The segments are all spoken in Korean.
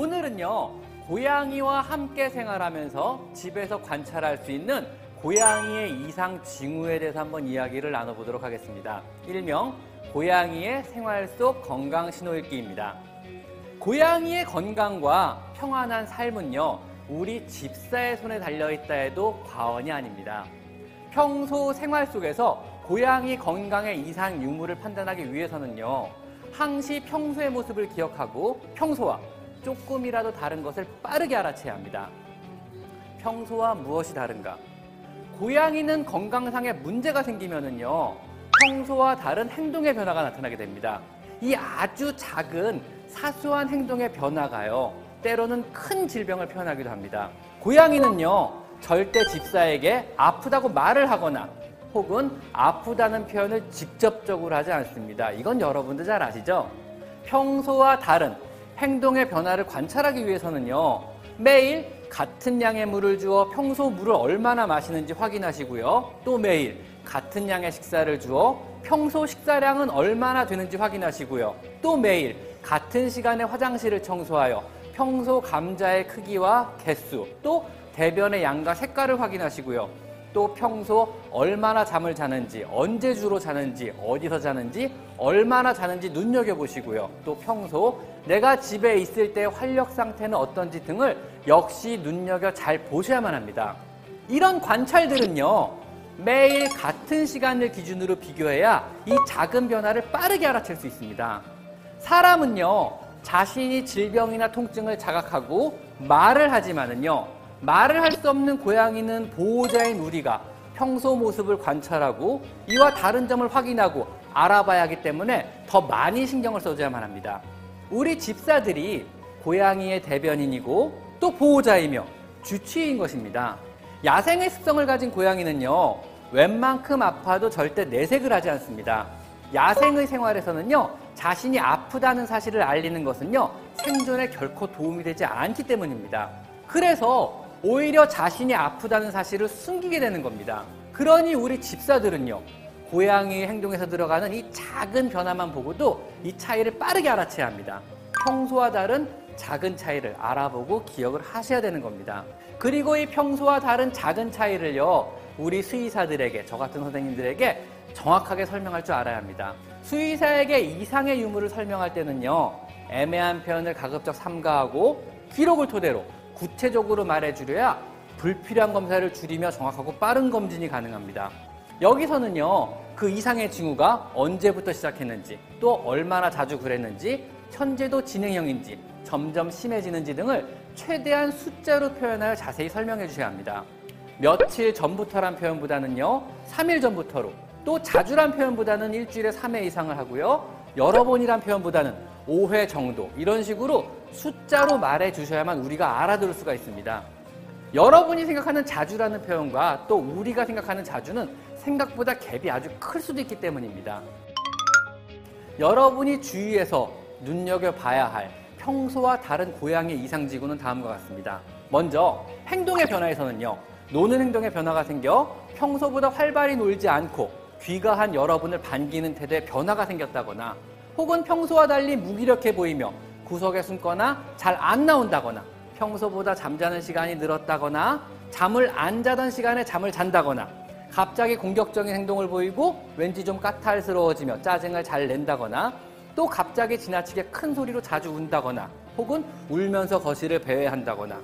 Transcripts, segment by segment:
오늘은요, 고양이와 함께 생활하면서 집에서 관찰할 수 있는 고양이의 이상 징후에 대해서 한번 이야기를 나눠보도록 하겠습니다. 일명 고양이의 생활 속 건강 신호 읽기입니다. 고양이의 건강과 평안한 삶은요, 우리 집사의 손에 달려있다 해도 과언이 아닙니다. 평소 생활 속에서 고양이 건강의 이상 유무를 판단하기 위해서는요, 항시 평소의 모습을 기억하고 평소와 조금이라도 다른 것을 빠르게 알아채야 합니다. 평소와 무엇이 다른가? 고양이는 건강상의 문제가 생기면은요, 평소와 다른 행동의 변화가 나타나게 됩니다. 이 아주 작은 사소한 행동의 변화가요, 때로는 큰 질병을 표현하기도 합니다. 고양이는요, 절대 집사에게 아프다고 말을 하거나 혹은 아프다는 표현을 직접적으로 하지 않습니다. 이건 여러분도 잘 아시죠? 평소와 다른 행동의 변화를 관찰하기 위해서는요, 매일 같은 양의 물을 주어 평소 물을 얼마나 마시는지 확인하시고요. 또 매일 같은 양의 식사를 주어 평소 식사량은 얼마나 되는지 확인하시고요. 또 매일 같은 시간에 화장실을 청소하여 평소 감자의 크기와 개수, 또 대변의 양과 색깔을 확인하시고요. 또 평소 얼마나 잠을 자는지, 언제 주로 자는지, 어디서 자는지, 얼마나 자는지 눈여겨보시고요. 또 평소 내가 집에 있을 때 활력 상태는 어떤지 등을 역시 눈여겨 잘 보셔야만 합니다. 이런 관찰들은요, 매일 같은 시간을 기준으로 비교해야 이 작은 변화를 빠르게 알아챌 수 있습니다. 사람은요, 자신이 질병이나 통증을 자각하고 말을 하지만은요, 말을 할 수 없는 고양이는 보호자인 우리가 평소 모습을 관찰하고 이와 다른 점을 확인하고 알아봐야 하기 때문에 더 많이 신경을 써줘야만 합니다. 우리 집사들이 고양이의 대변인이고 또 보호자이며 주치의인 것입니다. 야생의 습성을 가진 고양이는요, 웬만큼 아파도 절대 내색을 하지 않습니다. 야생의 생활에서는요, 자신이 아프다는 사실을 알리는 것은요, 생존에 결코 도움이 되지 않기 때문입니다. 그래서 오히려 자신이 아프다는 사실을 숨기게 되는 겁니다. 그러니 우리 집사들은요, 고양이의 행동에서 들어가는 이 작은 변화만 보고도 이 차이를 빠르게 알아채야 합니다. 평소와 다른 작은 차이를 알아보고 기억을 하셔야 되는 겁니다. 그리고 이 평소와 다른 작은 차이를요, 우리 수의사들에게, 저 같은 선생님들에게 정확하게 설명할 줄 알아야 합니다. 수의사에게 이상의 유무를 설명할 때는요, 애매한 표현을 가급적 삼가하고 기록을 토대로 구체적으로 말해주려야 불필요한 검사를 줄이며 정확하고 빠른 검진이 가능합니다. 여기서는요, 그 이상의 징후가 언제부터 시작했는지, 또 얼마나 자주 그랬는지, 현재도 진행형인지, 점점 심해지는지 등을 최대한 숫자로 표현하여 자세히 설명해 주셔야 합니다. 며칠 전부터란 표현보다는요, 3일 전부터로, 또 자주란 표현보다는 일주일에 3회 이상을 하고요, 여러 번이란 표현보다는 5회 정도, 이런 식으로 숫자로 말해 주셔야만 우리가 알아들을 수가 있습니다. 여러분이 생각하는 자주라는 표현과 또 우리가 생각하는 자주는 생각보다 갭이 아주 클 수도 있기 때문입니다. 여러분이 주위에서 눈여겨봐야 할 평소와 다른 고양이 이상 지구는 다음과 같습니다. 먼저 행동의 변화에서는요. 노는 행동의 변화가 생겨 평소보다 활발히 놀지 않고 귀가한 여러분을 반기는 태도에 변화가 생겼다거나 혹은 평소와 달리 무기력해 보이며 구석에 숨거나 잘 안 나온다거나 평소보다 잠자는 시간이 늘었다거나 잠을 안 자던 시간에 잠을 잔다거나 갑자기 공격적인 행동을 보이고 왠지 좀 까탈스러워지며 짜증을 잘 낸다거나 또 갑자기 지나치게 큰 소리로 자주 운다거나 혹은 울면서 거실을 배회한다거나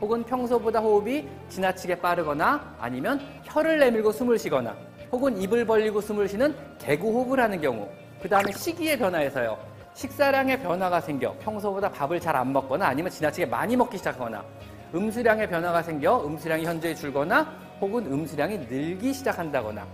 혹은 평소보다 호흡이 지나치게 빠르거나 아니면 혀를 내밀고 숨을 쉬거나 혹은 입을 벌리고 숨을 쉬는 개구호흡을 하는 경우 그 다음에 시기의 변화에서요 식사량의 변화가 생겨 평소보다 밥을 잘 안 먹거나 아니면 지나치게 많이 먹기 시작하거나 음수량의 변화가 생겨 음수량이 현저히 줄거나 혹은 음수량이 늘기 시작한다거나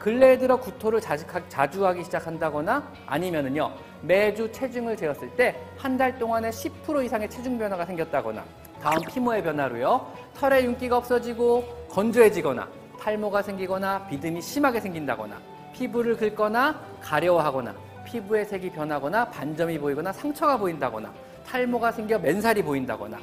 근래에 들어 구토를 자주 하기 시작한다거나 아니면은요 매주 체중을 재었을 때 한 달 동안에 10% 이상의 체중 변화가 생겼다거나 다음 피모의 변화로요 털에 윤기가 없어지고 건조해지거나 탈모가 생기거나 비듬이 심하게 생긴다거나 피부를 긁거나 가려워하거나 피부의 색이 변하거나 반점이 보이거나 상처가 보인다거나 탈모가 생겨 맨살이 보인다거나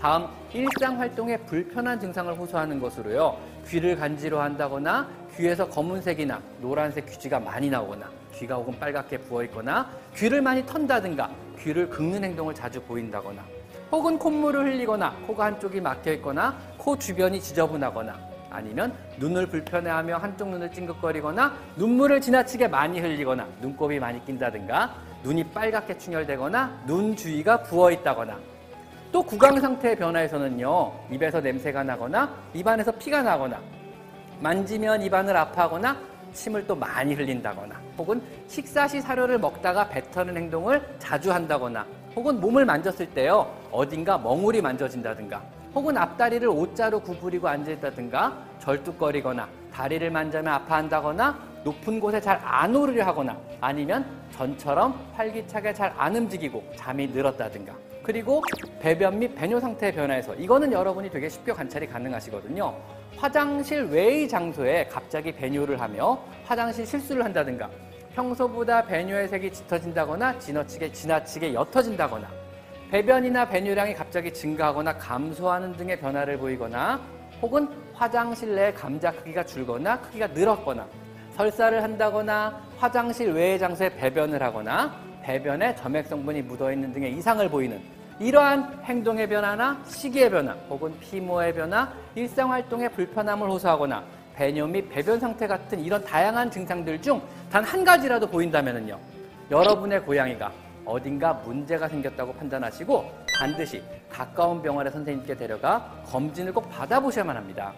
다음 일상 활동에 불편한 증상을 호소하는 것으로요. 귀를 간지러한다거나 귀에서 검은색이나 노란색 귀지가 많이 나오거나 귀가 혹은 빨갛게 부어 있거나 귀를 많이 턴다든가 귀를 긁는 행동을 자주 보인다거나 혹은 콧물을 흘리거나 코가 한쪽이 막혀 있거나 코 주변이 지저분하거나 아니면 눈을 불편해하며 한쪽 눈을 찡긋거리거나 눈물을 지나치게 많이 흘리거나 눈곱이 많이 낀다든가 눈이 빨갛게 충혈되거나 눈 주위가 부어 있다거나 또 구강 상태의 변화에서는요 입에서 냄새가 나거나 입안에서 피가 나거나 만지면 입안을 아파하거나 침을 또 많이 흘린다거나 혹은 식사 시 사료를 먹다가 뱉어는 행동을 자주 한다거나 혹은 몸을 만졌을 때요 어딘가 멍울이 만져진다든가 혹은 앞다리를 옷자로 구부리고 앉아있다든가 절뚝거리거나 다리를 만지면 아파한다거나 높은 곳에 잘 안 오르려 하거나 아니면 전처럼 활기차게 잘 안 움직이고 잠이 늘었다든가 그리고 배변 및 배뇨 상태의 변화에서 이거는 여러분이 되게 쉽게 관찰이 가능하시거든요. 화장실 외의 장소에 갑자기 배뇨를 하며 화장실 실수를 한다든가 평소보다 배뇨의 색이 짙어진다거나 지나치게 지나치게 옅어진다거나 배변이나 배뇨량이 갑자기 증가하거나 감소하는 등의 변화를 보이거나 혹은 화장실 내 감자 크기가 줄거나 크기가 늘었거나 설사를 한다거나 화장실 외의 장소에 배변을 하거나 배변에 점액 성분이 묻어 있는 등의 이상을 보이는 이러한 행동의 변화나 시기의 변화 혹은 피모의 변화, 일상 활동에 불편함을 호소하거나 배뇨 및 배변 상태 같은 이런 다양한 증상들 중 단 한 가지라도 보인다면요. 여러분의 고양이가 어딘가 문제가 생겼다고 판단하시고 반드시 가까운 병원의 선생님께 데려가 검진을 꼭 받아보셔야만 합니다.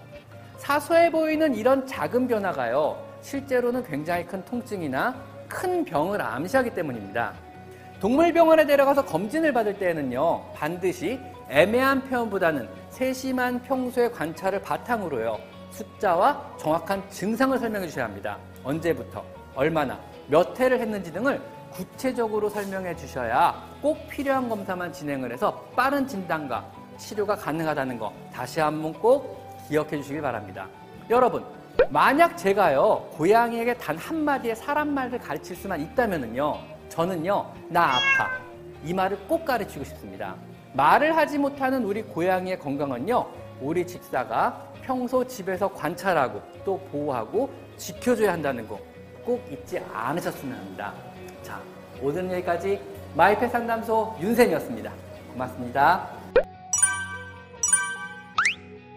사소해 보이는 이런 작은 변화가요, 실제로는 굉장히 큰 통증이나 큰 병을 암시하기 때문입니다. 동물병원에 데려가서 검진을 받을 때에는요, 반드시 애매한 표현보다는 세심한 평소의 관찰을 바탕으로요, 숫자와 정확한 증상을 설명해 주셔야 합니다. 언제부터, 얼마나, 몇 회를 했는지 등을 구체적으로 설명해 주셔야 꼭 필요한 검사만 진행을 해서 빠른 진단과 치료가 가능하다는 거 다시 한번 꼭 기억해 주시길 바랍니다. 여러분, 만약 제가요, 고양이에게 단 한마디의 사람 말을 가르칠 수만 있다면은요, 저는요, 나 아파. 이 말을 꼭 가르치고 싶습니다. 말을 하지 못하는 우리 고양이의 건강은요, 우리 집사가 평소 집에서 관찰하고 또 보호하고 지켜줘야 한다는 거 꼭 잊지 않으셨으면 합니다. 자, 오늘 여기까지 마이펫 상담소 윤쌤이었습니다. 고맙습니다.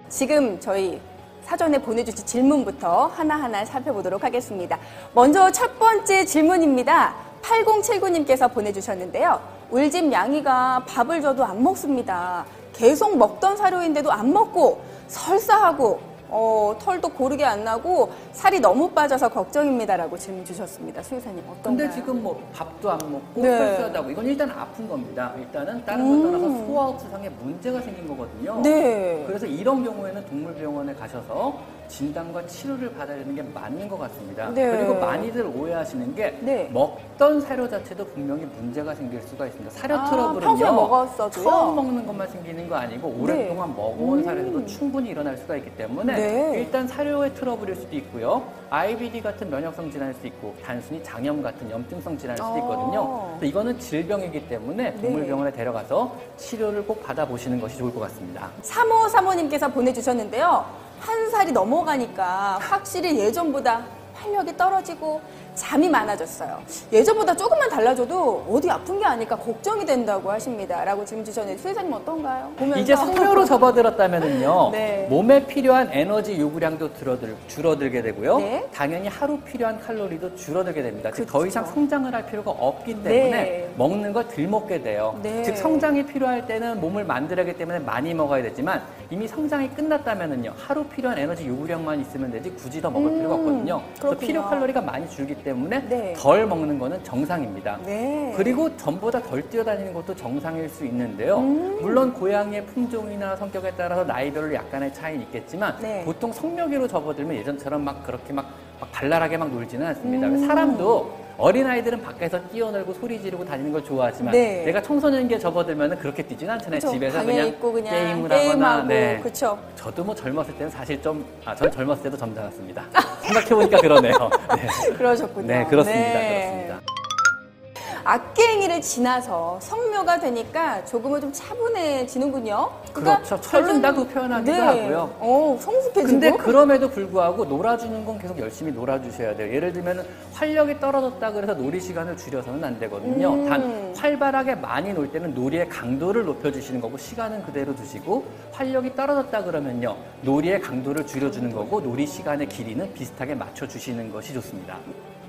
지금 저희 사전에 보내주신 질문부터 하나하나 살펴보도록 하겠습니다. 먼저 첫 번째 질문입니다. 8079님께서 보내주셨는데요. 울집 양이가 밥을 줘도 안 먹습니다. 계속 먹던 사료인데도 안 먹고 설사하고 어, 털도 고르게 안 나고 살이 너무 빠져서 걱정입니다라고 질문 주셨습니다. 수의사님 어떤가요? 근데 지금 뭐 밥도 안 먹고 네. 설사하다고 이건 일단 아픈 겁니다. 일단은 다른 음. 걸 떠나서 소화흡수상에 문제가 생긴 거거든요. 네. 그래서 이런 경우에는 동물병원에 가셔서 진단과 치료를 받아야 되는 게 맞는 것 같습니다. 네. 그리고 많이들 오해하시는 게 네. 먹던 사료 자체도 분명히 문제가 생길 수가 있습니다. 사료 아, 트러블은요. 먹었어도요? 처음 먹는 것만 생기는 거 아니고 오랫동안 먹어온 음. 사료에도 충분히 일어날 수가 있기 때문에 네. 일단 사료의 트러블일 수도 있고요. IBD 같은 면역성 질환일 수도 있고 단순히 장염 같은 염증성 질환일 수도 어. 있거든요. 그래서 이거는 질병이기 때문에 네. 동물병원에 데려가서 치료를 꼭 받아보시는 것이 좋을 것 같습니다. 3호 사모님께서 보내주셨는데요. 한 살이 넘어가니까 확실히 예전보다 활력이 떨어지고 잠이 많아졌어요. 예전보다 조금만 달라져도 어디 아픈 게 아닐까 걱정이 된다고 하십니다. 라고 질문 주셨는데 수혜사님 어떤가요? 보면서 이제 성묘로 접어들었다면은요 네. 몸에 필요한 에너지 요구량도 줄어들, 줄어들게 되고요 네. 당연히 하루 필요한 칼로리도 줄어들게 됩니다 즉더 그렇죠. 이상 성장을 할 필요가 없기 때문에 네. 먹는 걸 덜 먹게 돼요 네. 즉 성장이 필요할 때는 몸을 만들어야 하기 때문에 많이 먹어야 되지만 이미 성장이 끝났다면은요 하루 필요한 에너지 요구량만 있으면 되지 굳이 더 먹을 음, 필요가 없거든요 그래서 그렇군요. 필요 칼로리가 많이 줄기 때문에 네. 덜 먹는 거는 정상입니다 네. 그리고 전보다 덜 뛰어다니는 것도 정상일 수 있는데요. 음. 물론 고양이의 품종이나 성격에 따라서 나이별로 약간의 차이는 있겠지만 네. 보통 성묘기로 접어들면 예전처럼 막 그렇게 막, 막 발랄하게 막 놀지는 않습니다. 음. 사람도 어린아이들은 밖에서 뛰어놀고 소리 지르고 다니는 걸 좋아하지만 네. 내가 청소년기에 접어들면 그렇게 뛰지는 않잖아요. 그쵸, 집에서 그냥 그냥 게임을 하거나 네. 그쵸 저도 뭐 젊었을 때는 사실 좀, 아, 전 젊었을 때도 점잖았습니다. 생각해보니까 그러네요. 네. 그러셨군요. 네, 그렇습니다. 네. 그렇습니다. 악갱이를 지나서 성묘가 되니까 조금은 좀 차분해지는군요. 그렇죠. 철든다고 표현하기도 하고요. 어, 성숙해지고. 근데 그럼에도 불구하고 놀아주는 건 계속 열심히 놀아주셔야 돼요. 예를 들면 활력이 떨어졌다 그래서 놀이 시간을 줄여서는 안 되거든요. 음. 단 활발하게 많이 놀 때는 놀이의 강도를 높여주시는 거고 시간은 그대로 두시고 활력이 떨어졌다 그러면요 놀이의 강도를 줄여주는 거고 놀이 시간의 길이는 비슷하게 맞춰주시는 것이 좋습니다.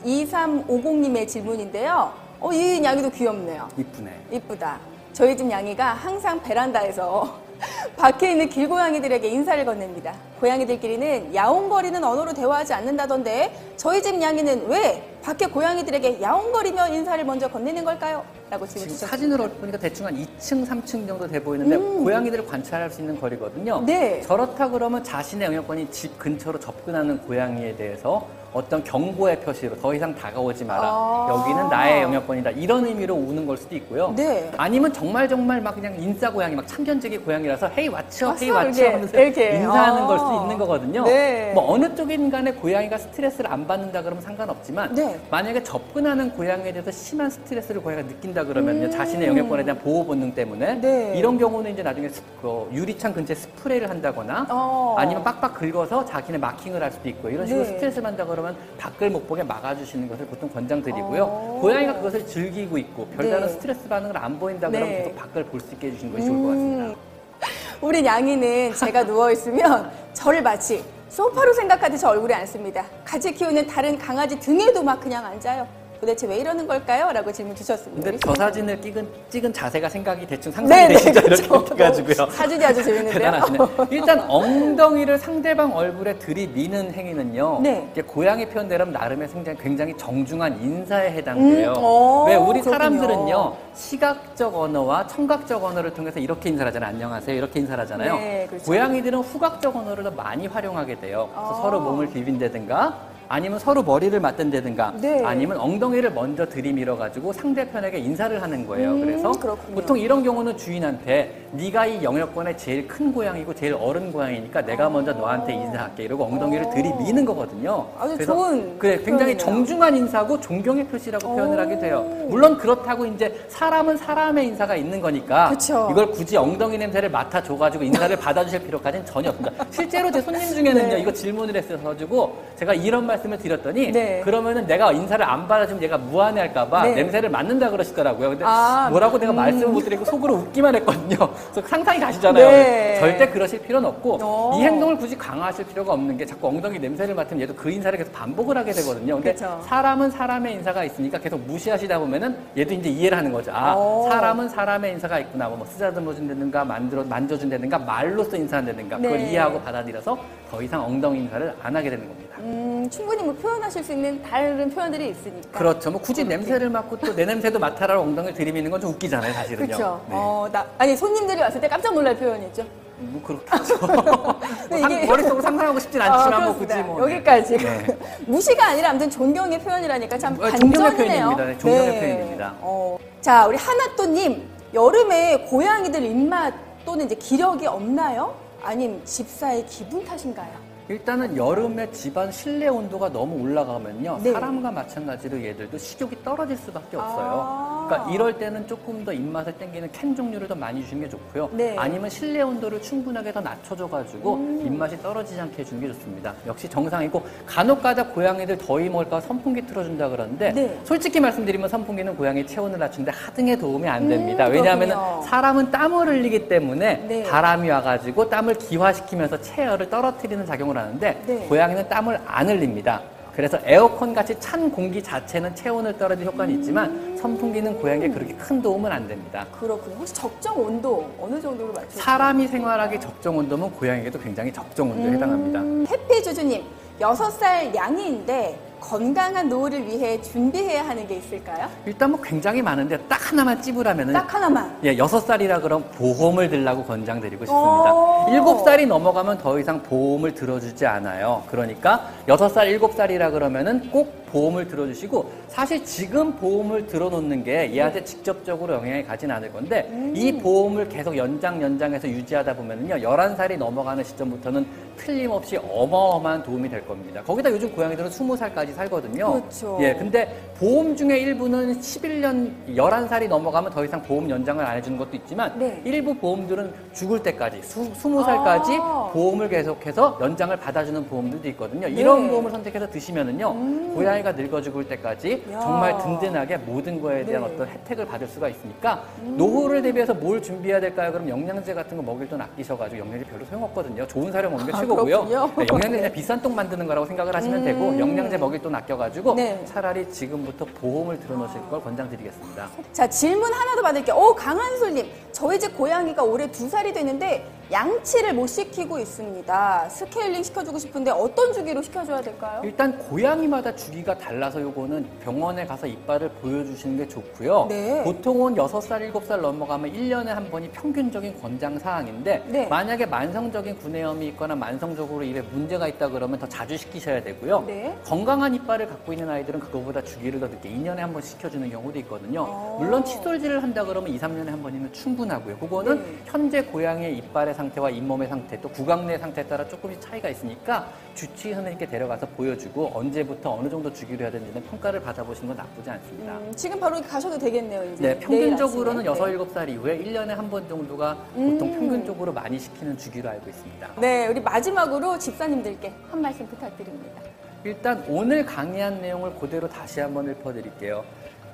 2350님의 질문인데요. 어, 이 양이도 귀엽네요. 이쁘네. 이쁘다. 저희 집 양이가 항상 베란다에서 밖에 있는 길고양이들에게 인사를 건넵니다. 고양이들끼리는 야옹거리는 언어로 대화하지 않는다던데 저희 집 양이는 왜 밖에 고양이들에게 야옹거리며 인사를 먼저 건네는 걸까요? 라고 질문 지금 주셨습니다. 사진으로 보니까 대충 한 2층, 3층 정도 돼 보이는데 고양이들을 관찰할 수 있는 거리거든요. 음. 네. 저렇다 그러면 자신의 영역권이 집 근처로 접근하는 고양이에 대해서 어떤 경고의 표시로 더 이상 다가오지 마라. 아. 여기는 나의 영역권이다. 이런 의미로 우는 걸 수도 있고요. 네. 아니면 정말 정말 막 그냥 인싸 고양이, 막 참견적인 고양이라서 헤이 왓츠어, 헤이 이렇게, 하면서 이렇게. 인사하는 아. 걸 수도 있는 거거든요. 네. 뭐 어느 쪽인 간에 고양이가 스트레스를 안 받는다 그러면 상관없지만 네. 만약에 접근하는 고양이에 대해서 심한 스트레스를 고양이가 느낀다 그러면요 음. 자신의 영역권에 대한 보호 본능 때문에 네. 이런 경우는 이제 나중에 스- 그 유리창 근처에 스프레이를 한다거나 어. 아니면 빡빡 긁어서 자기네 마킹을 할 수도 있고 이런 식으로 네. 스트레스를 받는다 그러면 밖을 못 보게 막아주시는 것을 보통 권장드리고요 어. 고양이가 그것을 즐기고 있고 별다른 네. 스트레스 반응을 안 보인다 그러면 네. 계속 밖을 볼 수 있게 해주시는 것이 좋을 것 같습니다. 음, 우리 양이는 제가 누워있으면 저를 마치 소파로 생각하듯 저 얼굴에 앉습니다. 같이 키우는 다른 강아지 등에도 막 그냥 앉아요. 도대체 왜 이러는 걸까요? 라고 질문 주셨습니다. 근데 저 사진을 찍은, 찍은 자세가 생각이 대충 네, 상상이 네, 되시죠? 그렇죠. 이렇게 해가지고요. 사진이 아주 재밌는데요. 일단 엉덩이를 상대방 얼굴에 들이미는 행위는요. 네. 이게 고양이 표현대로 나름의 굉장히, 굉장히 정중한 인사에 해당돼요. 음, 어, 왜 우리 그렇군요. 사람들은요 시각적 언어와 청각적 언어를 통해서 이렇게 인사를 하잖아요. 안녕하세요. 이렇게 인사를 하잖아요. 네, 그렇죠. 고양이들은 후각적 언어를 더 많이 활용하게 돼요. 그래서 아. 서로 몸을 비빈다든가 아니면 서로 머리를 맞댄다든가 네. 아니면 엉덩이를 먼저 들이밀어 가지고 상대편에게 인사를 하는 거예요. 음, 그래서 그렇군요. 보통 이런 경우는 주인한테 네가 이 영역권의 제일 큰 고양이고 제일 어른 고양이니까 내가 먼저 너한테 인사할게 이러고 엉덩이를 어. 들이미는 거거든요. 아주 그래서 좋은 그래 굉장히 표현이네요. 정중한 인사고 존경의 표시라고 오. 표현을 하게 돼요. 물론 그렇다고 이제 사람은 사람의 인사가 있는 거니까 그쵸. 이걸 굳이 엉덩이 냄새를 맡아 줘 가지고 인사를 받아 주실 필요까지는 전혀 없습니다. 실제로 제 손님 중에는요 네. 이거 질문을 했어가지고 제가 이런 말씀 을 드렸더니 네. 그러면은 내가 인사를 안 받아주면 얘가 무안해할까봐 네. 냄새를 맡는다 그러시더라고요. 근데 아, 뭐라고 내가 음. 말씀을 못 드리고 속으로 웃기만 했거든요. 그래서 상상이 가시잖아요. 네. 절대 그러실 필요는 없고 어. 이 행동을 굳이 강화하실 필요가 없는 게 자꾸 엉덩이 냄새를 맡으면 얘도 그 인사를 계속 반복을 하게 되거든요. 근데 그쵸. 사람은 사람의 인사가 있으니까 계속 무시하시다 보면은 얘도 이제 이해를 하는 거죠. 아, 어. 사람은 사람의 인사가 있구나. 뭐 쓰다듬어 준다든가 만들어 만져준다든가 말로써 인사한다든가 그걸 네. 이해하고 받아들여서 더 이상 엉덩이 인사를 안 하게 되는 겁니다. 음, 충분히 뭐 표현하실 수 있는 다른 표현들이 있으니까. 그렇죠. 뭐 굳이 냄새를 맡고 또 내 냄새도 맡아라고 엉덩이를 들이미는 건 좀 웃기잖아요, 사실은요. 그렇죠. 네. 어, 나, 아니 손님들이 왔을 때 깜짝 놀랄 표현이죠. 뭐 그렇겠죠. 뭐 상- 이게- 머릿속으로 상상하고 싶진 아, 않지만 뭐 굳이. 뭐 네. 여기까지. 네. 무시가 아니라 아무튼 존경의 표현이라니까 참 어, 존경의 반전이네요. 표현입니다. 네, 존경의 표현입니다. 어, 자, 우리 하나또님 여름에 고양이들 입맛 또는 이제 기력이 없나요? 아님 집사의 기분 탓인가요? 일단은 여름에 집안 실내 온도가 너무 올라가면요 네. 사람과 마찬가지로 얘들도 식욕이 떨어질 수밖에 없어요. 아. 그러니까 이럴 때는 조금 더 입맛을 땡기는 캔 종류를 더 많이 주는 게 좋고요. 네. 아니면 실내 온도를 충분하게 더 낮춰줘가지고 음. 입맛이 떨어지지 않게 해주는 게 좋습니다. 역시 정상이고 간혹가다 고양이들 더위 먹을까 선풍기 틀어준다 그러는데 네. 솔직히 말씀드리면 선풍기는 고양이 체온을 낮추는데 하등의 도움이 안 음, 됩니다. 왜냐하면 그렇군요. 사람은 땀을 흘리기 때문에 네. 바람이 와가지고 땀을 기화시키면서 체열을 떨어뜨리는 작용을 하는데 네. 고양이는 땀을 안 흘립니다. 그래서 에어컨 같이 찬 공기 자체는 체온을 떨어뜨리는 효과는 있지만 선풍기는 고양이에 그렇게 큰 도움은 안 됩니다. 그렇군요. 혹시 적정 온도 어느 정도로 맞춰? 사람이 생활하기 적정 온도면 고양이에도 굉장히 적정 온도에 해당합니다. 음, 해피주주님, 여섯 살 양이인데 건강한 노후를 위해 준비해야 하는 게 있을까요? 일단 뭐 굉장히 많은데 딱 하나만 찝으라면은 딱 하나만. 예, 여섯 살이라 그럼 보험을 들라고 권장드리고 오. 싶습니다. 일곱 살이 넘어가면 더 이상 보험을 들어주지 않아요. 그러니까 여섯 살, 일곱 살이라 그러면은 꼭 보험을 들어주시고 사실 지금 보험을 들어놓는 게 얘한테 직접적으로 영향이 가진 않을 건데 이 보험을 계속 연장 연장해서 유지하다 보면은요 11살이 넘어가는 시점부터는 틀림없이 어마어마한 도움이 될 겁니다. 거기다 요즘 고양이들은 20살까지 살거든요. 그렇죠. 예, 근데 보험 중에 일부는 11년 11살이 넘어가면 더 이상 보험 연장을 안 해주는 것도 있지만 네. 일부 보험들은 죽을 때까지 수, 20살까지 아. 보험을 계속해서 연장을 받아주는 보험들도 있거든요. 이런 네. 보험을 선택해서 드시면은요, 고양이 가 늙어 죽을 때까지 야. 정말 든든하게 모든 거에 대한 네. 음. 어떤 혜택을 받을 수가 있으니까 노후를 대비해서 뭘 준비해야 될까요? 그럼 영양제 같은 거 먹일 돈 아끼셔가지고 영양제 별로 소용없거든요. 좋은 사료 먹는 게 아, 최고고요. 네, 영양제 그냥 비싼 똥 만드는 거라고 생각을 하시면 음. 되고 영양제 먹일 돈 아껴가지고 네. 차라리 지금부터 보험을 들어놓으실 걸 권장드리겠습니다. 자, 질문 하나 더 받을게요. 오, 강한솔님. 저희 집 고양이가 올해 두 살이 됐는데 양치를 못 시키고 있습니다. 스케일링 시켜주고 싶은데 어떤 주기로 시켜줘야 될까요? 일단 고양이마다 주기가 달라서 요거는 병원에 가서 이빨을 보여주시는 게 좋고요. 네. 보통은 6살, 7살 넘어가면 1년에 한 번이 평균적인 권장 사항인데 네. 만약에 만성적인 구내염이 있거나 만성적으로 입에 문제가 있다 그러면 더 자주 시키셔야 되고요. 네. 건강한 이빨을 갖고 있는 아이들은 그거보다 주기를 더 늦게 2년에 한 번 시켜주는 경우도 있거든요. 어. 물론 칫솔질을 한다 그러면 2, 3년에 한 번이면 충분하고요. 그거는 네. 현재 고양이의 이빨 의 상태와 잇몸의 상태 또 구강 내 상태에 따라 조금씩 차이가 있으니까 주치 선생님께 데려가서 보여주고 언제부터 어느 정도 주기로 해야 되는지는 평가를 받아보시는 건 나쁘지 않습니다. 음, 지금 바로 가셔도 되겠네요, 이제. 네, 평균적으로는 내일 아침에. 6, 7살 이후에 1년에 한 번 정도가 보통 평균적으로 많이 시키는 주기로 알고 있습니다. 네, 우리 마지막으로 집사님들께 한 말씀 부탁드립니다. 일단 오늘 강의한 내용을 그대로 다시 한번 읊어드릴게요.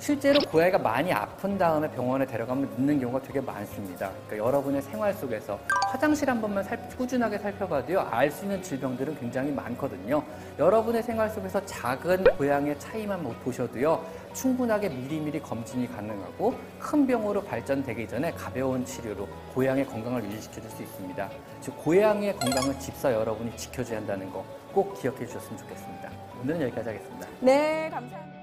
실제로 고양이가 많이 아픈 다음에 병원에 데려가면 늦는 경우가 되게 많습니다. 그러니까 여러분의 생활 속에서 화장실 한 번만 살- 꾸준하게 살펴봐도요, 알 수 있는 질병들은 굉장히 많거든요. 여러분의 생활 속에서 작은 고양이의 차이만 못 보셔도요, 충분하게 미리미리 검진이 가능하고 큰 병으로 발전되기 전에 가벼운 치료로 고양이의 건강을 유지시켜 줄 수 있습니다. 즉, 고양이의 건강은 집사 여러분이 지켜줘야 한다는 거 꼭 기억해 주셨으면 좋겠습니다. 오늘은 여기까지 하겠습니다. 네, 감사합니다.